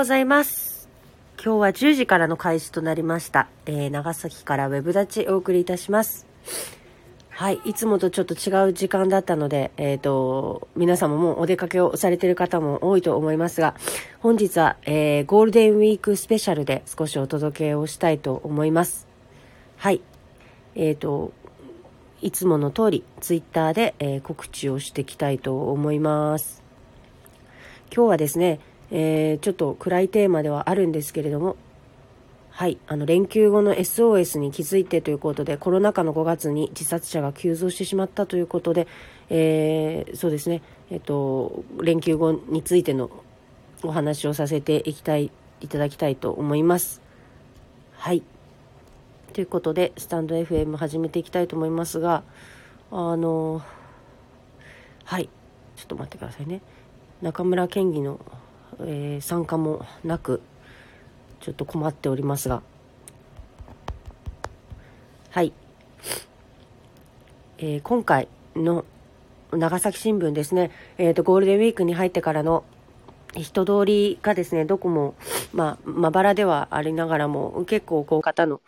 ございます。今日は10時からの開始となりました。えー長崎からウェブ立ちお送りいたします。はい。いつもとちょっと違う時間だったので、えっ、と、皆さんもお出かけをされている方も多いと思いますが、本日は、えーゴールデンウィークスペシャルで少しお届けをしたいと思います。はい。えっ、と、いつもの通り、ツイッターで、えー告知をしていきたいと思います。今日はですね、えーちょっと暗いテーマではあるんですけれども、はい、あの連休後の SOS に気づいてということで、コロナ禍の5月に自殺者が急増してしまったということで、えーそうですね、えっと、連休後についてのお話をさせていきたい、いただきたいと思います。はい。ということで、スタンド FM 始めていきたいと思いますが、あの、はい、ちょっと待ってくださいね。中村県議の、えー参加もなく、ちょっと困っておりますが。はい。えー今回の長崎新聞ですね、えーと、ゴールデンウィークに入ってからの人通りがですね、どこも、まあ、まばらではありながらも、結構、こう、方の、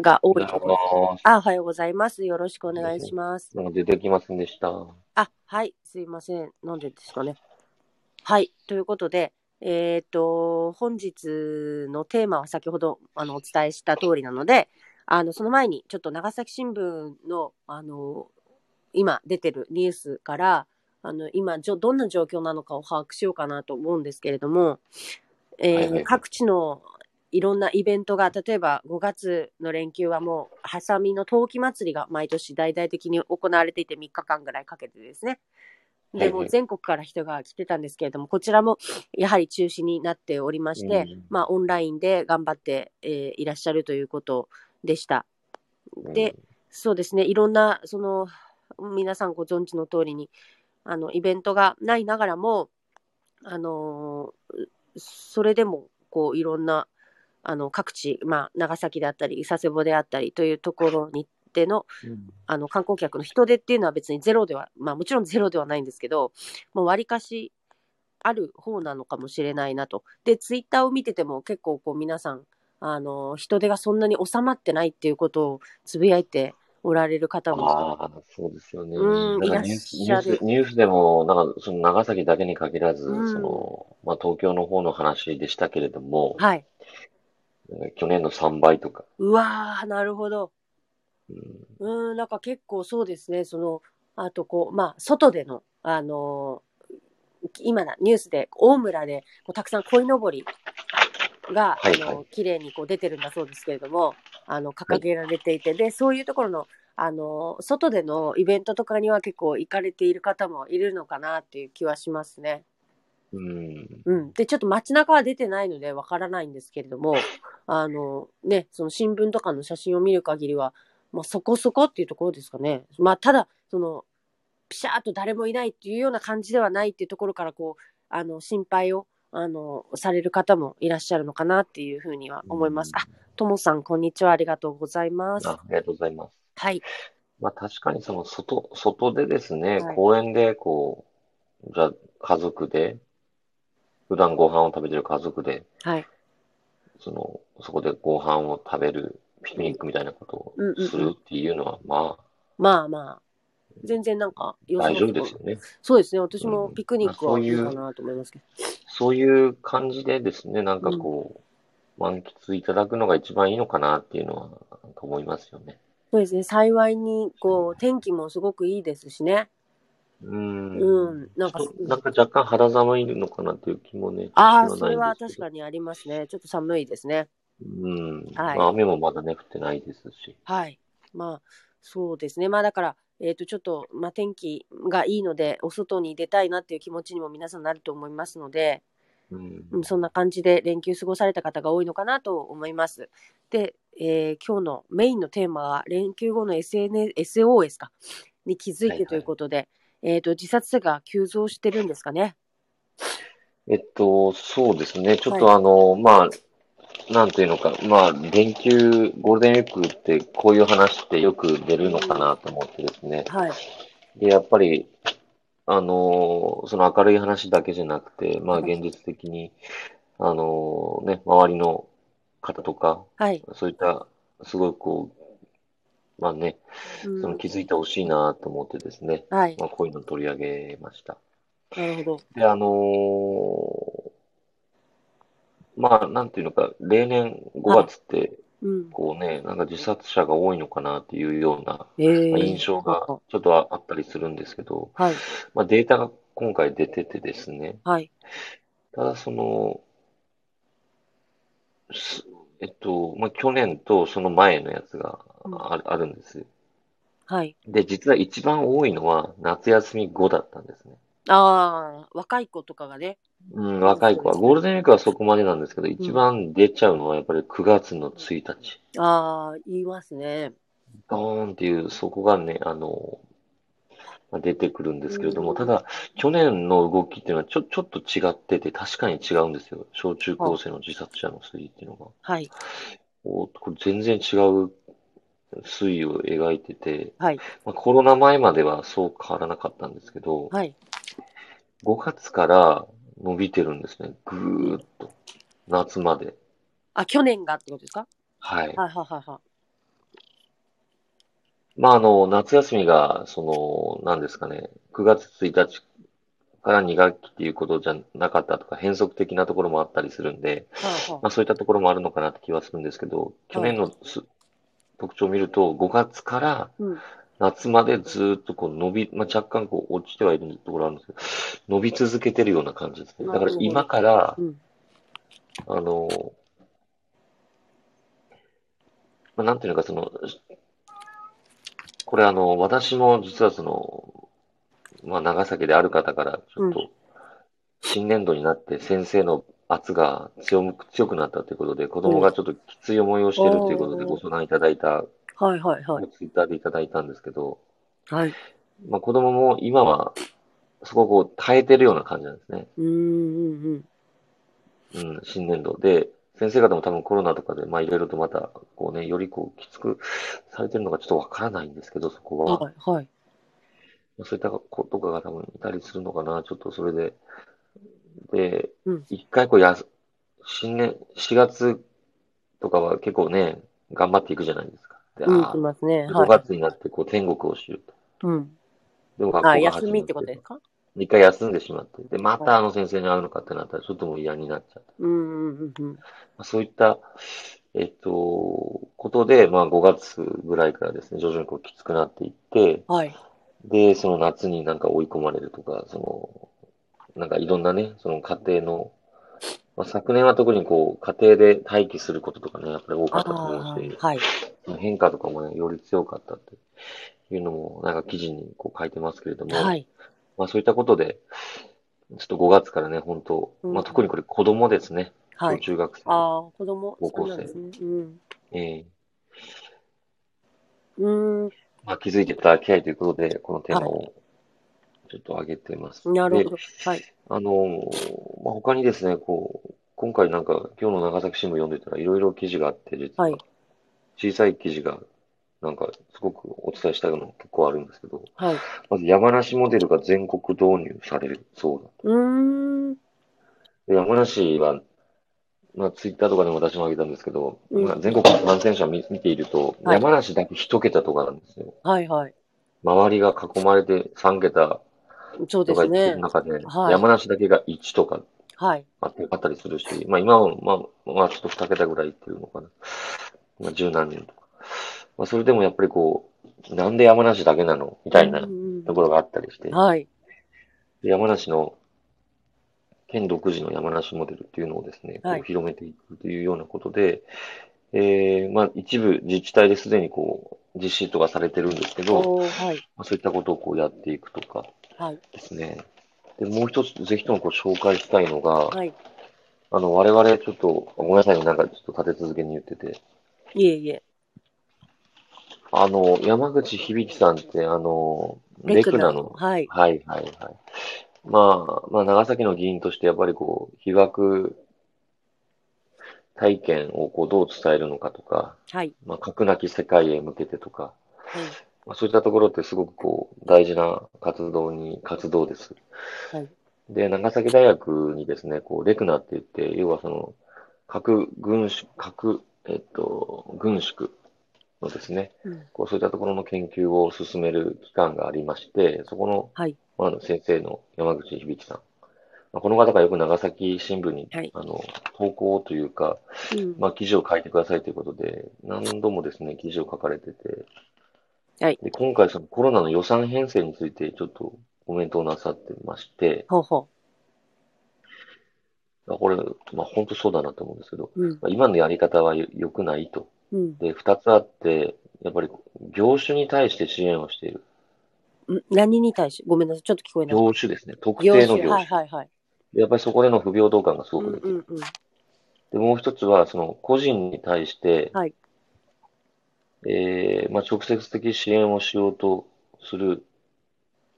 が多いところ。あ、おはようございます。よろしくお願いします。なんか出てきませんでした。あ、はい、すいません。なんでですかね。はい、ということで、えっ、と、本日のテーマは先ほどあのお伝えした通りなので、あの、その前にちょっと長崎新聞の、あの、今出てるニュースから、あの、今、じょどんな状況なのかを把握しようかなと思うんですけれども、えーはいはい各地のいろんなイベントが、例えば5月の連休はもう、ハサミの陶器祭りが毎年大々的に行われていて3日間ぐらいかけてですね。でも全国から人が来てたんですけれども、こちらもやはり中止になっておりまして、うん。まあオンラインで頑張って、えーいらっしゃるということでした。で、そうですね、いろんな、その、皆さんご存知の通りに、あの、イベントがないながらも、あのーそれでも、こう、いろんな、あの、各地、まあ、長崎であったり、佐世保であったりというところにでの、うんあの、観光客の人手っていうのは別にゼロでは、まあ、もちろんゼロではないんですけど、もう割かし、ある方なのかもしれないなと。で、ツイッターを見てても結構こう皆さん、あの、人手がそんなに収まってないっていうことをつぶやいておられる方も。ああ、そうですよね。うんニュース、ニュースでも、なんか、その長崎だけに限らず、うんその、まあ、東京の方の話でしたけれども、はい。去年の3倍とか、うわー、なるほど。うん。うん、なんか結構そうですね、その、あとこう、まあ、外での、あのー今な、ニュースで、大村で、こうたくさん鯉のぼりが、はいはい。あの、綺麗にこう出てるんだそうですけれども、あの、掲げられていて、で、そういうところの、あの、外でのイベントとかには結構行かれている方もいるのかなっていう気はしますね。うん、うん。で、ちょっと街中は出てないのでわからないんですけれども、あの、ね、その新聞とかの写真を見る限りは、まあそこそこっていうところですかね。まあただ、その、ピシャーっと誰もいないっていうような感じではないっていうところから、こう、あの、心配を、あの、される方もいらっしゃるのかなっていうふうには思います。あ、ともさん、こんにちは。ありがとうございます。あ、ありがとうございます。はい。まあ、確かにその外、外でですね、はい公園でこう、じゃあ家族で、普段ご飯を食べてる家族で、はい。その、そこでご飯を食べるピクニックみたいなことうんうんうんをするっていうのは、ままあまあ、全然なんか、あ、大丈夫ですよね。そうですね。私もうんピクニックはいいまあそういうかなと思いますけど。そういう感じでですね、なんかこう、満喫いただくのが一番いいのかなっていうのは、と思いますよね。そうですね。幸いに、こう、天気もすごくいいですしね。うん。うん。なんかなんか若干肌寒いのかなっていう気もね、ああ、しそれは確かにありますね。ちょっと寒いですね。うん。はいまあ、雨もまだね、降ってないですし。はい。まあ、そうですね。まあだから、えっ、と、ちょっと、まあ天気がいいので、お外に出たいなっていう気持ちにも皆さんなると思いますので、うん。うん、そんな感じで連休過ごされた方が多いのかなと思います。で、えー今日のメインのテーマは、連休後の SNS、SOS か、に気づいはいはいてということで、えっ、と、自殺者が急増してるんですかね？えっと、そうですね。ちょっとあの、まあ、なんというのか、まあ、連休、ゴールデンウィークってこういう話ってよく出るのかなと思ってですね。はい。で、やっぱり、あの、その明るい話だけじゃなくて、まあ、はい現実的に、あのね、周りの方とか、はい。そういった、すごいこう、まあね、うんその気づいてほしいなと思ってですね、はい。まあ、こういうのを取り上げました。なるほど。で、あのーまあ、なんていうのか、例年5月って、うん。こうね、なんか自殺者が多いのかなっていうような、印象がちょっとああったりするんですけど、はい。まあ、データが今回出ててですね、はい。ただその、すえっと、まあ、去年とその前のやつがあるあるんですよ。はい。で、実は一番多いのは夏休み後だったんですね。ああ、若い子とかがね。うん、若い子は。ゴールデンウィークはそこまでなんですけど、一番出ちゃうのはやっぱり9月の1日。ああ、言いますね。ドーンっていう、そこがね、あの、まあ出てくるんですけれども、うんただ、去年の動きっていうのはちょ、ちょっと違ってて、確かに違うんですよ。小中高生の自殺者の推移っていうのが。はい。おこれ全然違う推移を描いてて、はい。まあ、コロナ前まではそう変わらなかったんですけど、はい。5月から伸びてるんですね。ぐーっと。夏まで。あ、去年がってことですか？はい。はいはいはいはまあ、あの、夏休みが、その、何ですかね、9月1日から2学期っていうことじゃなかったとか、変則的なところもあったりするんで、い。はいはまあ、そういったところもあるのかなって気はするんですけど、去年のす特徴を見ると、5月からい。うん。夏までずーっとこう伸び、まあ、若干こう落ちてはいるところあるんですけど、伸び続けてるような感じですね。だから今からう、ん。あの、まあ、なんていうのか、その、これあの、私も実はその、まあ、長崎である方から、ちょっと、新年度になって先生の圧が強く強くなったということで、子供がちょっときつい思いをしているということでうんご相談いただいた、はいはいはい。ツイッターでいただいたんですけど、はい。まあ、子供も今は、そこをこう耐えてるような感じなんですね。うーんうんうん、新年度で、先生方も多分コロナとかで、まあいろいろとまた、こうね、よりこう、きつくされてるのかちょっとわからないんですけど、そこうん。は。はいはい。そういった子とかが多分いたりするのかな、ちょっとそれで。でうん、一回こうやす、新年、4月とかは結構ね、頑張っていくじゃないですか。で、うん、ますね。あ、5はい。月になってこう天国を知ると。うん。でも学校あ、が休みってことですか？一回休んでしまって。で、またあの先生に会うのかってなったらちょっともう嫌になっちゃって。うんうんうんうん。まあそういった、えっと、ことで、まあ5月ぐらいからですね、徐々にこうきつくなっていって、はい。で、その夏になんか追い込まれるとか、その、なんかいろんなね、その家庭の、まあ、昨年は特にこう、家庭で待機することとかね、やっぱり多かったと思あうし、あ、はい。変化とかもね、より強かったっていうのも、なんか記事にこう書いてますけれども、はい。まあそういったことで、ちょっと5月からね、本当、うんまあ特にこれ子供ですね、小はい。中学生。ああ、子供。高校生ね。うん。ええうーん。まあ、気づいていただきたいということで、このテーマをちょっと挙げてます。でなるほど。はい。あの、まあ、他にですね、こう、今回なんか、今日の長崎新聞読んでたらいろいろ記事があって、実ははい、小さい記事が、なんか、すごくお伝えしたいのが結構あるんですけど、はい。まず山梨モデルが全国導入されるそうだ。うーん。で山梨は、まあ、ツイッターとかでも私も挙げたんですけど、うんまあ、全国の感染者見見ていると、はい山梨だけ一桁とかなんですよ。はいはい。周りが囲まれて3桁そうですね。中で、はい山梨だけが1とかはい。あってあったりするし、まあ今は、まあ、まあちょっと2桁ぐらいいってるのかな。まあ十何年とか。まあそれでもやっぱりこう、なんで山梨だけなのみたいなうんうんところがあったりして、はい。で山梨の県独自の山梨モデルっていうのをですね、広めていくというようなことで、えー、まあ一部自治体ですでにこう、実施とかされてるんですけど、はい。まあ、そういったことをこうやっていくとかはい。ですね。で、もう一つぜひともこう紹介したいのが、はい。あの、我々ちょっと、ごめんなさいね、なんかちょっと立て続けに言ってて、いえいえ。あの、山口響さんって、あの、レクナの、はい。はいはいはい。まあ、まあ、長崎の議員としてやっぱりこう、被爆体験をこうどう伝えるのかとか、はい。まあ、核なき世界へ向けてとか、はい。まあ、そういったところってすごくこう、大事な活動に、活動です。はいで、長崎大学にですね、こう、レクナって言って、要はその、核軍縮、核、えっと、軍縮のですね、うん。こう、そういったところの研究を進める機関がありまして、そこの、はい。まあ、先生の山口響さん。まあ、この方がよく長崎新聞に、はいあの、投稿というか、うん。まあ、記事を書いてくださいということで、何度もですね、記事を書かれてて、はいで、今回そのコロナの予算編成についてちょっとコメントをなさってまして、ほうほまあこれ、まあ、本当そうだなと思うんですけど、う。うん。まあ、今のやり方はよ良くないと。うん。で、二つあって、やっぱり業種に対して支援をしている。ん？何に対し？てごめんなさい。ちょっと聞こえない。業種ですね。特定の業種。はいはいはい。やっぱりそこでの不平等感がすごうんく出てる。うんうん。で、もう一つは、その個人に対して、はいえーまあ、直接的支援をしようとする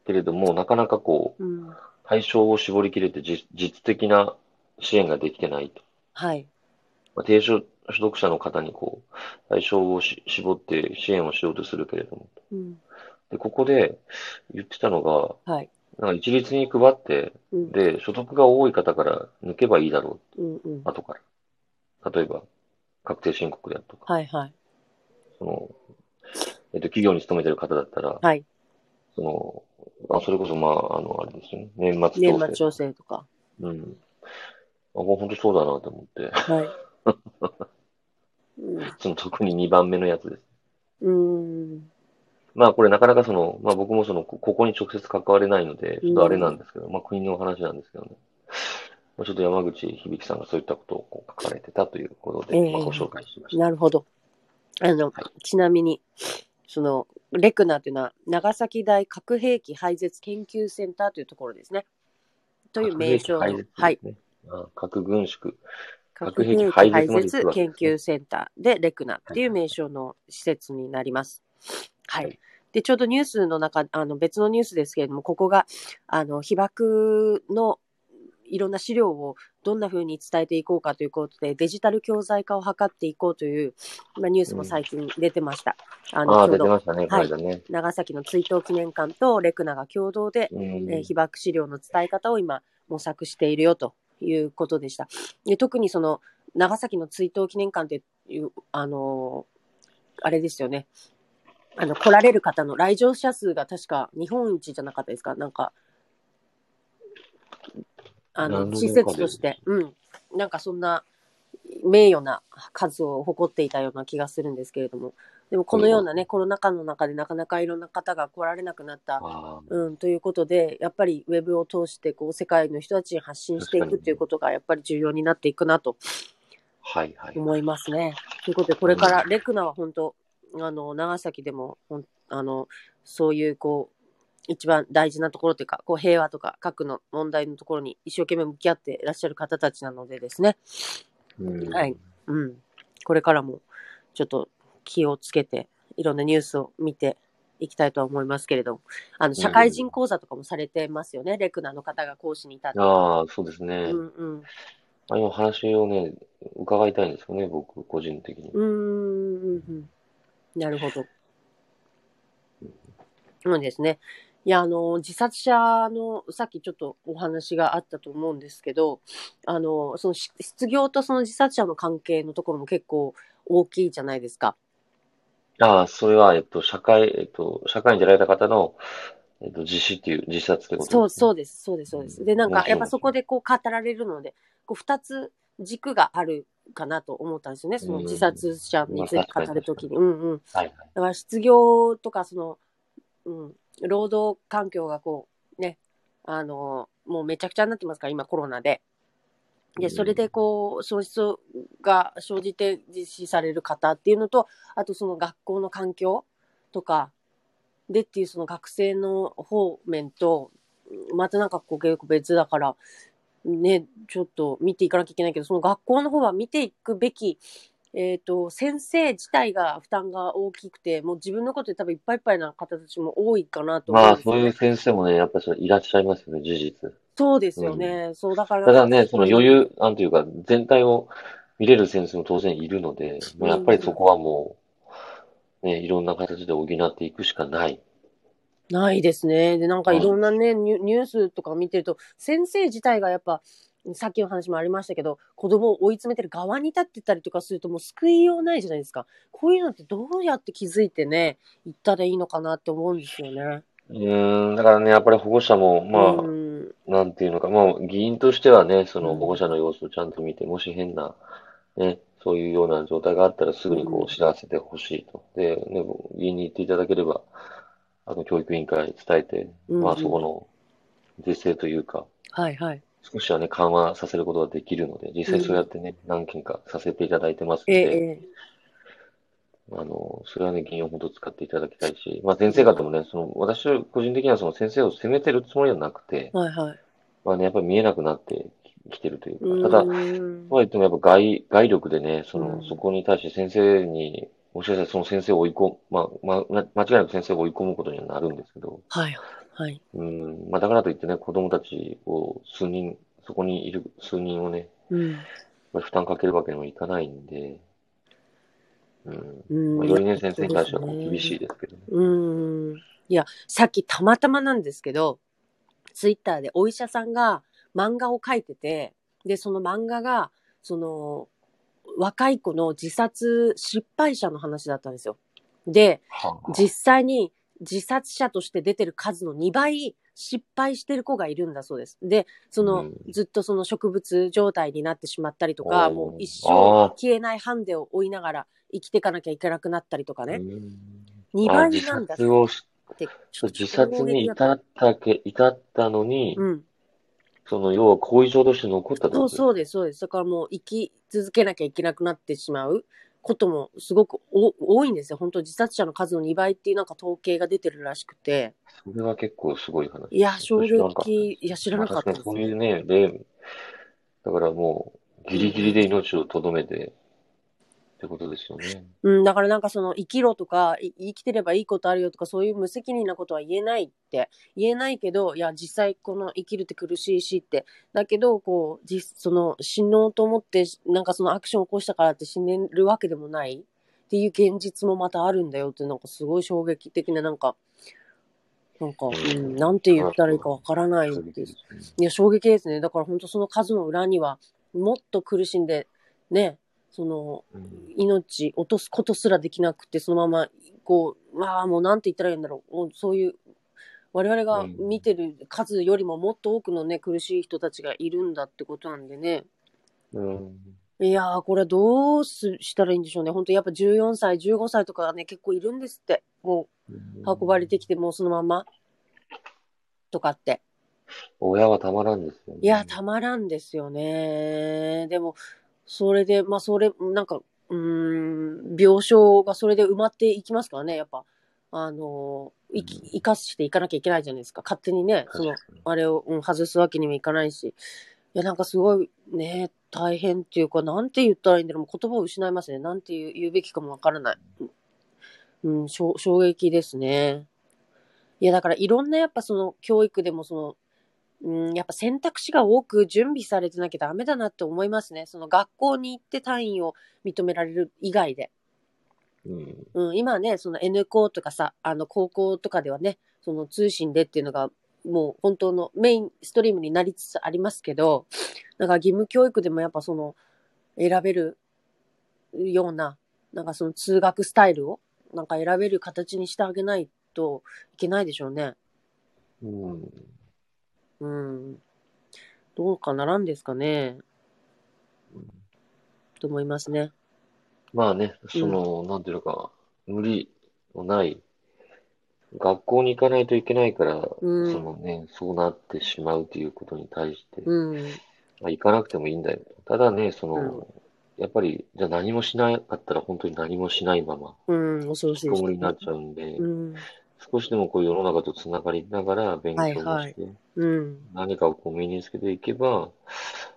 けれども、なかなかこう、うん。対象を絞り切れて実実的な支援ができてないと。はい。まあ、低所所得者の方にこう、対象をし絞って支援をしようとするけれども。うん。で、ここで言ってたのが、はい。なんか一律に配って、うん。で、所得が多い方から抜けばいいだろうんうんう、。後から。例えば、確定申告であるとか、はいはい。その、えっと、企業に勤めてる方だったら、はい。その、あ、それこそ、まあ、あの、あれですよね。年末調整。年末調整とか。うん。あ、もう本当そうだなと思って。はい。うんその特に2番目のやつです。うーん。まあこれなかなかその、まあ僕もその、こここに直接関われないので、ちょっとあれなんですけど、まあ国の話なんですけどね。まあちょっと山口響さんがそういったことをこう書かれてたということで、ええまあご紹介しました。なるほど。あの、はちなみに、その、レクナというのは、長崎大核兵器廃絶研究センターというところですね。という名称の、核兵器廃絶はい核軍縮。核核兵器廃廃絶研究センターでレクナっていう名称の施設になります。はい。はいで、ちょうどニュースの中、あの別のニュースですけれども、ここが、あの、被爆のいろんな資料をどんな風に伝えていこうかということで、デジタル教材化を図っていこうという、まあ、ニュースも最近出てました。あの、ああ、出てましたね、この間ね。長崎の追悼記念館とレクナが共同で、うんえー被爆資料の伝え方を今模索しているよということでした。で特にその長崎の追悼記念館っていう、あのーあれですよね。あの、来られる方の来場者数が確か日本一じゃなかったですか？なんか、あの、施設として、うん。なんかそんな名誉な数を誇っていたような気がするんですけれども。でもこのようなね、コロナ禍の中でなかなかいろんな方が来られなくなったうん、ということで、やっぱりウェブを通してこう世界の人たちに発信していくということがやっぱり重要になっていくなとはいはい。思いますね。ということで、これからレクナは本当、あの長崎でもほんあのそういうこう一番大事なところというか、こう平和とか核の問題のところに一生懸命向き合っていらっしゃる方たちなのでですね、うん。はい。うん、これからもちょっと気をつけて、いろんなニュースを見ていきたいとは思いますけれども、あの社会人講座とかもされてますよね、レクナの方が講師に立って。ああ、そうですね。うんうん。あの話をね、伺いたいんですよね、僕、個人的に。うーん。うんうんなるほど。そうですね。いや、あの、自殺者の、さっきちょっとお話があったと思うんですけど、あの、そのし失業とその自殺者の関係のところも結構大きいじゃないですか。ああ、それは、えっと、社会、えっと、社会に出られた方の、えっと、自死っていう、自殺ってことそう、ですね。そうです、そうです、そうです。で、なんか、やっぱそこでこう語られるので、こう二つ軸があるかなと思ったんですよね。その自殺者について語るときに。うんうん。だから失業とかその、うん、労働環境がこうねあのもうめちゃくちゃになってますから今コロナで。でそれでこう損失が生じて実施される方っていうのとあとその学校の環境とかでっていうその学生の方面とまたなんかこう結構別だからねちょっと見ていかなきゃいけないけどその学校の方は見ていくべきえっ、と、先生自体が負担が大きくて、もう自分のことで多分いっぱいいっぱいな方たちも多いかなと思まあ。そういう先生もね、やっぱりいらっしゃいますよね、事実。そうですよね。そう、だから。ただね、その余裕、なんていうか、全体を見れる先生も当然いるので、まあやっぱりそこはもう、ね、いろんな形で補っていくしかない。ないですね。で、なんかいろんなね、ニュニュースとか見てると、先生自体がやっぱ、さっきの話もありましたけど、子供を追い詰めてる側に立ってたりとかするともう救いようないじゃないですか。こういうのってどうやって気づいてね、言ったらいいのかなって思うんですよね。うーん、だからね、やっぱり保護者も、まあ、うん。なんていうのか、まあ、議員としてはね、そのうん保護者の様子をちゃんと見て、もし変な、ね、そういうような状態があったらすぐにこうんう知らせてほしいと。で、ね、議員に言っていただければ、あの、教育委員会に伝えて、うんまあ、そこの是正というか、はいはい。少しはね、緩和させることができるので、実際そうやってね、何件かさせていただいてますのええで、ええ。あの、それはね、議員を本当使っていただきたいし、まあ、先生方もね、その、私は個人的にはその先生を責めてるつもりはなくて、はいはい。まあね、やっぱり見えなくなってきてるといううか、ただ、んとは言ってもやっぱ外、外力でね、その、うん。そこに対して先生に、もしかしたらその先生を追い込む、まあ、まあ、間違いなく先生を追い込むことにはなるんですけど、はいはい。うん、まあだからといってね、子供たちを数人、そこにいる数人をね、うん。やっぱり負担かけるわけにもいかないんで、うん、うんまあ、よりね、先生に対しては厳しいですけどね。うーん。いや、さっきたまたまなんですけど、ツイッターでお医者さんが漫画を描いてて、で、その漫画が、その、若い子の自殺失敗者の話だったんですよ。で、はあ実際に自殺者として出てる数の2倍失敗してる子がいるんだそうです。で、その、うんずっとその植物状態になってしまったりとか、もう一生消えないハンデを追いながら生きていかなきゃいけなくなったりとかね。うん2あ自倍なんだって。自殺に至ったけ、至ったのに、うん。その、要は後遺症として残ったそうそうです、そうです。だからもう生き続けなきゃいけなくなってしまうこともすごくお多いんですよ。本当自殺者の数の2倍っていうなんか統計が出てるらしくて。それは結構すごい話。いや、衝撃、いや、知らなかったまあです確かにそういうね、例、だからもう、ギリギリで命をとどめて、ってことですよね。うん、だからなんかその生きろとか、い生きてればいいことあるよとか、そういう無責任なことは言えないって、言えないけど、いや、実際この生きるって苦しいしって、だけど、こう、実、その死のうと思って、なんかそのアクションを起こしたからって死ねるわけでもないっていう現実もまたあるんだよって、なんかすごい衝撃的な、なんか、なんか、うん、なんて言ったらいいかわからないっていう。いや、衝撃ですね。だから本当その数の裏には、もっと苦しんで、ね、その、うん命落とすことすらできなくて、そのまま、こう、まあもうなんて言ったらいいんだろう。もうそういう、我々が見てる数よりももっと多くのね、苦しい人たちがいるんだってことなんでね。うん。いやー、これどうすしたらいいんでしょうね。本当やっぱ14歳、15歳とかね、結構いるんですって。もう運ばれてきて、もうそのまま。とかって。親はたまらんですよね。いや、たまらんですよね。でも、それで、まあ、それ、なんか、うーん、病床がそれで埋まっていきますからね、やっぱ。あの、いき、うん生かしていかなきゃいけないじゃないですか。勝手にね、その、あれを、うん、外すわけにもいかないし。いや、なんかすごいね、大変っていうか、なんて言ったらいいんだろう。言葉を失いますね。なんて言う言うべきかもわからない。うん、衝衝撃ですね。いや、だからいろんなやっぱその教育でもその、うん、やっぱ選択肢が多く準備されてなきゃダメだなって思いますね。その学校に行って単位を認められる以外で。うん。うん、今はね、その N 校とかさ、あの高校とかではね、その通信でっていうのがもう本当のメインストリームになりつつありますけど、なんか義務教育でもやっぱその選べるような、なんかその通学スタイルをなんか選べる形にしてあげないといけないでしょうね。うん。うん。どうかならんですかね。と思いますね。まあね、その、なんていうのか、無理のない、学校に行かないといけないから、うんそのね、そうなってしまうということに対して、うん。まあ、行かなくてもいいんだよ。ただね、その、やっぱり、じゃあ何もしなかったら本当に何もしないまま、うん、恐ろしいです引きこもりになっちゃうんで、うん。少しでもこう世の中とつながりながら勉強をして、はいはいうん。何かをこう身につけていけば、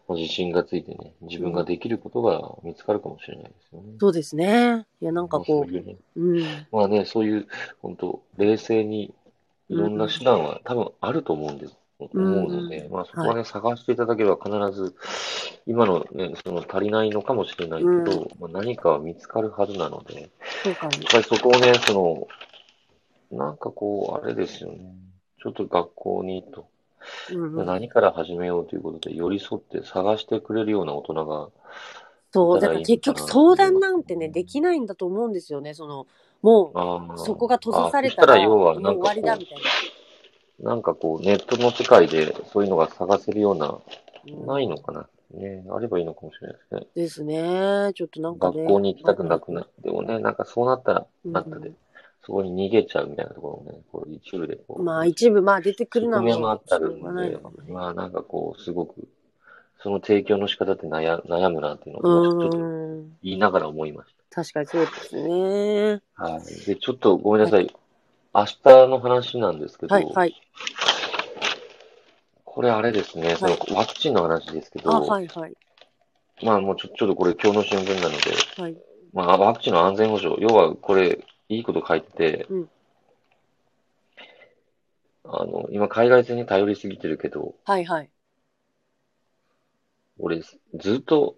まあ、自信がついてね、自分ができることが見つかるかもしれないですよね。そうですね。いや、なんかこういうね、う、うん。まあね、そういう、本当冷静に、いろんな手段は多分あると思うんです、思うので、うんまあそこはね、探していただければ必ず、今のね、その足りないのかもしれないけど、まあ、何かは見つかるはずなので、やっそうかも。ぱりそこをね、その、なんかこう、あれですよね。ちょっと学校にと、うんうん、何から始めようということで、寄り添って探してくれるような大人が、そう、だから結局相談なんてね、できないんだと思うんですよね。その、もう、そこが閉ざされたたら、もう終わりだみたいな。う、なんかこう、ネットの世界でそういうのが探せるような、うんないのかな。ね、あればいいのかもしれないですね。ですね。ちょっとなんかね。学校に行きたくなくなってもね、なんかそうなったら、うんなったで、そこに逃げちゃうみたいなところもね、こう一部でこう、まあ一部、まあ出てくるのはもあったるんでまあなんかこう、すごく、その提供の仕方って悩悩むなっていうのを、ちょっとうん。言いながら思いまし確かにそうですね。た。はい。で、ちょっとごめんなさい。は明日の話なんですけど、はい、はい。これあれですね、そのワクチンの話ですけど、あ、はい、はい。まあもうちょちょっとこれ今日の新聞なので、はい。まあワクチンの安全保障、要はこれ、いいこと書いてて、うんあの、今海外製に頼りすぎてるけど、はい、はい。俺、ずっと、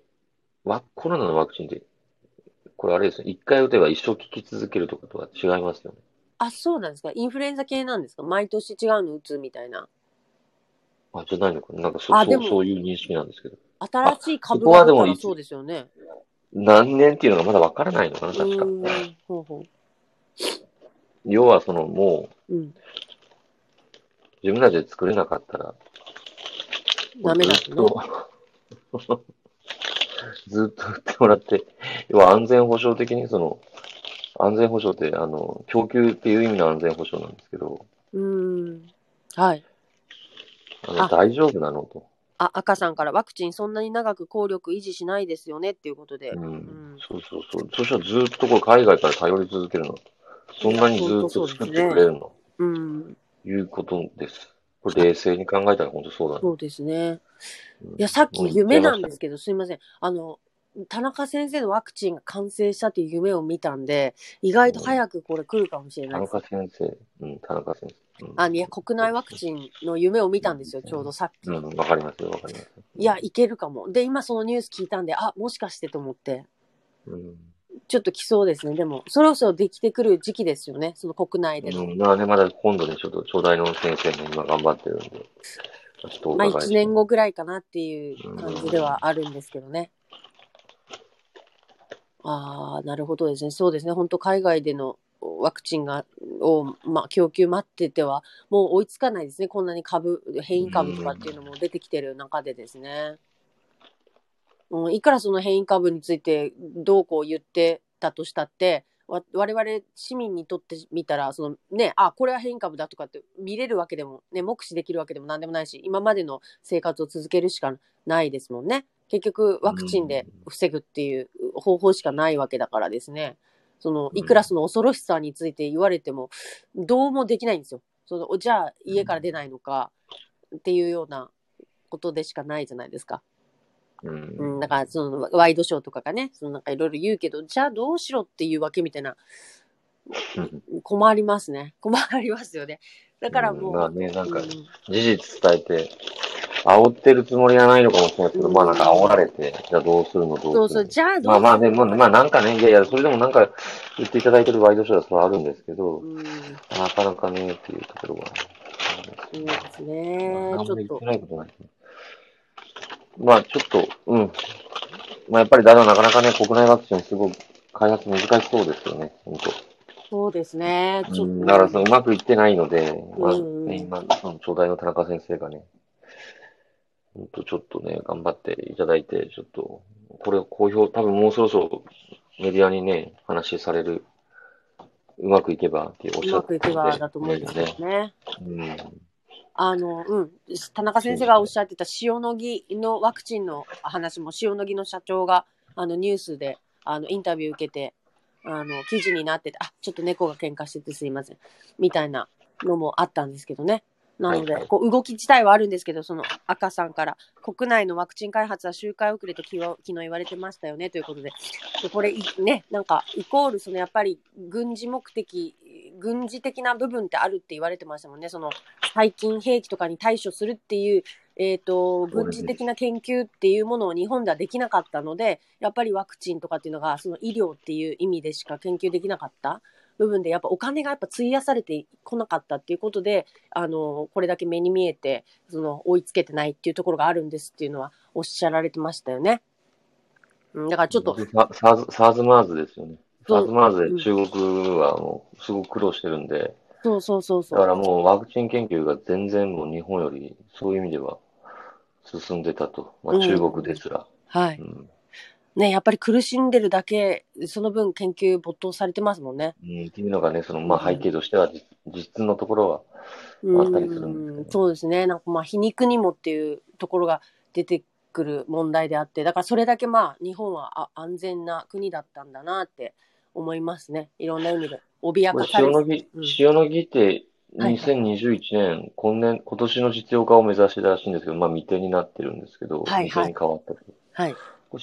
ワコロナのワクチンで、これあれですね、一回打てば一生効き続けるとかとは違いますよね。あ、そうなんですか。インフルエンザ系なんですか毎年違うの打つみたいな。あ、じゃないのかななんかそそうそういう認識なんですけど。新しい株ここはでもいつが出たらそうですよね。何年っていうのがまだわからないのかなう確か。ほうほ要はそのもう、う。うん。自分たちで作れなかったら、ダメなんずっ。と、ずっと売ってもらって、要は安全保障的にその、安全保障って、あの、供給っていう意味の安全保障なんですけど、うーん。はい。あのあ大丈夫なのと。あ、赤さんからワクチンそんなに長く効力維持しないですよねっていうことで。うんうんそうそうそう。そしたらずっとこれ海外から頼り続けるの。そんなにずっと作ってくれるの？うん。いうことです。これ冷静に考えたら本当そうだね。そうですね。うんいや、さっき夢なんですけけど、すいません。あの、田中先生のワクチンが完成したっていう夢を見たんで、意外と早くこれ来るかもしれ田ないです。中先生。うん、田中先生。うんあ、いや、国内ワクチンの夢を見たんですよ、ちょうどさっき。うん、わかりますよ、わかります。いや、いけるかも。で、今そのニュース聞いたんで、あ、もしかしてと思って、うん。ちょっと来そうですね。でも、そろそろできてくる時期ですよね、その国内での。うん、まあね、まだ今度ね、ちょっと、長大の先生も今頑張ってるんで、ちょっとおまあ、伺いして1年後ぐらいかなっていう感じではあるんですけどね。ああ、なるほどですね。そうですね。本当海外でのワクチンが、を、まあ、供給待ってては、もう追いつかないですね。こんなに株、変異株とかっていうのも出てきてる中でですね。うん、いくらその変異株についてどうこう言ってたとしたって、我々市民にとってみたら、そのね、あ、これは変異株だとかって見れるわけでも、ね、目視できるわけでもなんでもないし、今までの生活を続けるしかないですもんね。結局、ワクチンで防ぐっていう方法しかないわけだからですね。その、いくらその恐ろしさについて言われても、どうもできないんですよ。その、じゃあ家から出ないのかっていうようなことでしかないじゃないですか。うん。うん、だからそのワイドショーとかがね、そのなんかいろいろ言うけど、じゃあどうしろっていうわけみたいな、う ん困りますね。困りますよね。だからもう。うんまあねなんかうん事実伝えて、煽ってるつもりはないのかもしれないけど、うんまあなんか煽られて、じゃあどうするのどうするのそうそう、じゃあどうまあまあね、まあまあなんかね、いやいや、それでもなんか言っていただいてるワイドショーはそれはあるんですけど、うん、そうなかなかね、っていうところが。ですね。まあちょっと言って。ないことないですね。まあちょっと、うん。まあやっぱりだからなかなかね、国内ワクチンすごい開発難しそうですよね、本当。そうですね。ちょっと。うんだからそのうまくいってないので、まあうんね、今、その長大の田中先生がね、本当ちょっとね、頑張っていただいて、ちょっと、これを公表、多分もうそろそろメディアにね、話される、うまくいけばっておっうしゃってまくいけばだと思うんですけどね。うん。あの、うん。田中先生がおっしゃってた塩野義のワクチンの話も、塩野義の社長が、あの、ニュースで、あの、インタビュー受けて、あの、記事になってて、あ、ちょっと猫が喧嘩しててすいません。みたいなのもあったんですけどね。なので、はいはいこう動き自体はあるんですけど、その赤さんから、国内のワクチン開発は周回遅れと昨日言われてましたよねということで、でこれいね、なんか、イコール、そのやっぱり軍事目的、軍事的な部分ってあるって言われてましたもんね。その、最近兵器とかに対処するっていう、えっ、と、軍事的な研究っていうものを日本ではできなかったので、やっぱりワクチンとかっていうのが、その医療っていう意味でしか研究できなかった部分でやっぱお金がやっぱ費やされてこなかったっていうことで、あの、これだけ目に見えて、その追いつけてないっていうところがあるんですっていうのはおっしゃられてましたよね。うん、だからちょっと、ササーズ、サーズマーズですよね。そうサーズマーズで中国はもうすごく苦労してるんで、そうそうそうそう。だからもうワクチン研究が全然もう日本よりそういう意味では進んでたと。まあうん中国ですら。はい。うん。ね、やっぱり苦しんでるだけ、その分研究没頭されてますもんね。うん、っていうのがね、そのまあうん背景としては実実質のところは、あったりするんですそうですね。なんかまあ皮肉にもっていうところが出てくる問題であって、だからそれだけまあ日本はあ安全な国だったんだなって思いますね。いろんな意味で。脅かされ塩野義、うんってはい2021年、今年、今年の実用化を目指してたらしいんですけど、まあ未定になってるんですけど、はいはい未定に変わったと。はい。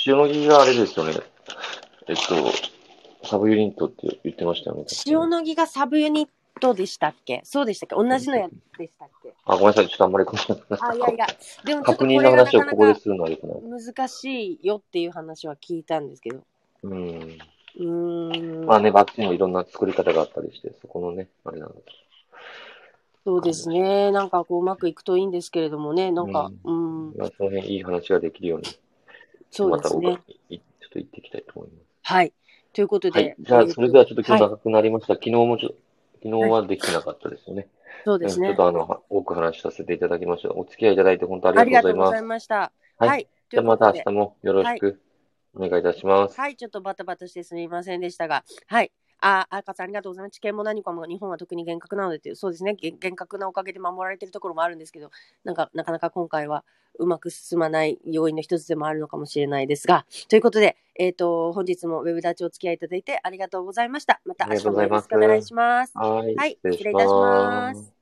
塩野義があれですよね。えっと、サブユニットって言ってましたよね。塩野義がサブユニットでしたっけ？そうでしたっけ？同じのやつでしたっけ？あ、ごめんなさい。ちょっとあんまりこのあ、いやいや。でも確認の話をここでするのはよくない。難しいよっていう話は聞いたんですけど。うん。うーん。まあね、バッチンもいろんな作り方があったりして、そこのね、あれなんだけそうですね。なんかこううまくいくといいんですけれどもね。なんか、うん。ど、まあ、その辺いい話ができるように、そうですねまた。いちょっと行っていきたいと思います。はい。ということで。はい。じゃあ、それではちょっと今日はい長くなりました。昨日もちょ昨日はできてなかったですよね。そうですねうんちょっ。とあの、多く話させていただきました。お付き合いいただいて本当あありりがとうございがとうございます。ました。はいはい。とじゃあまた明日もよろしくお願いいたします。はい、ちょっとバタバタしてすみませんでしたが、はい。あ、あかさんありがとうございます。知見も何かも日本は特に厳格なのでいう、そうですね。厳厳格なおかげで守られているところもあるんですけど、なんか、なかなか今回はうまく進まない要因の一つでもあるのかもしれないですが、ということで、えっ、と、本日もウェブダッチお付き合いいただいてありがとうございました。また明日もよろしくお願いします。はい。はい失礼いたします。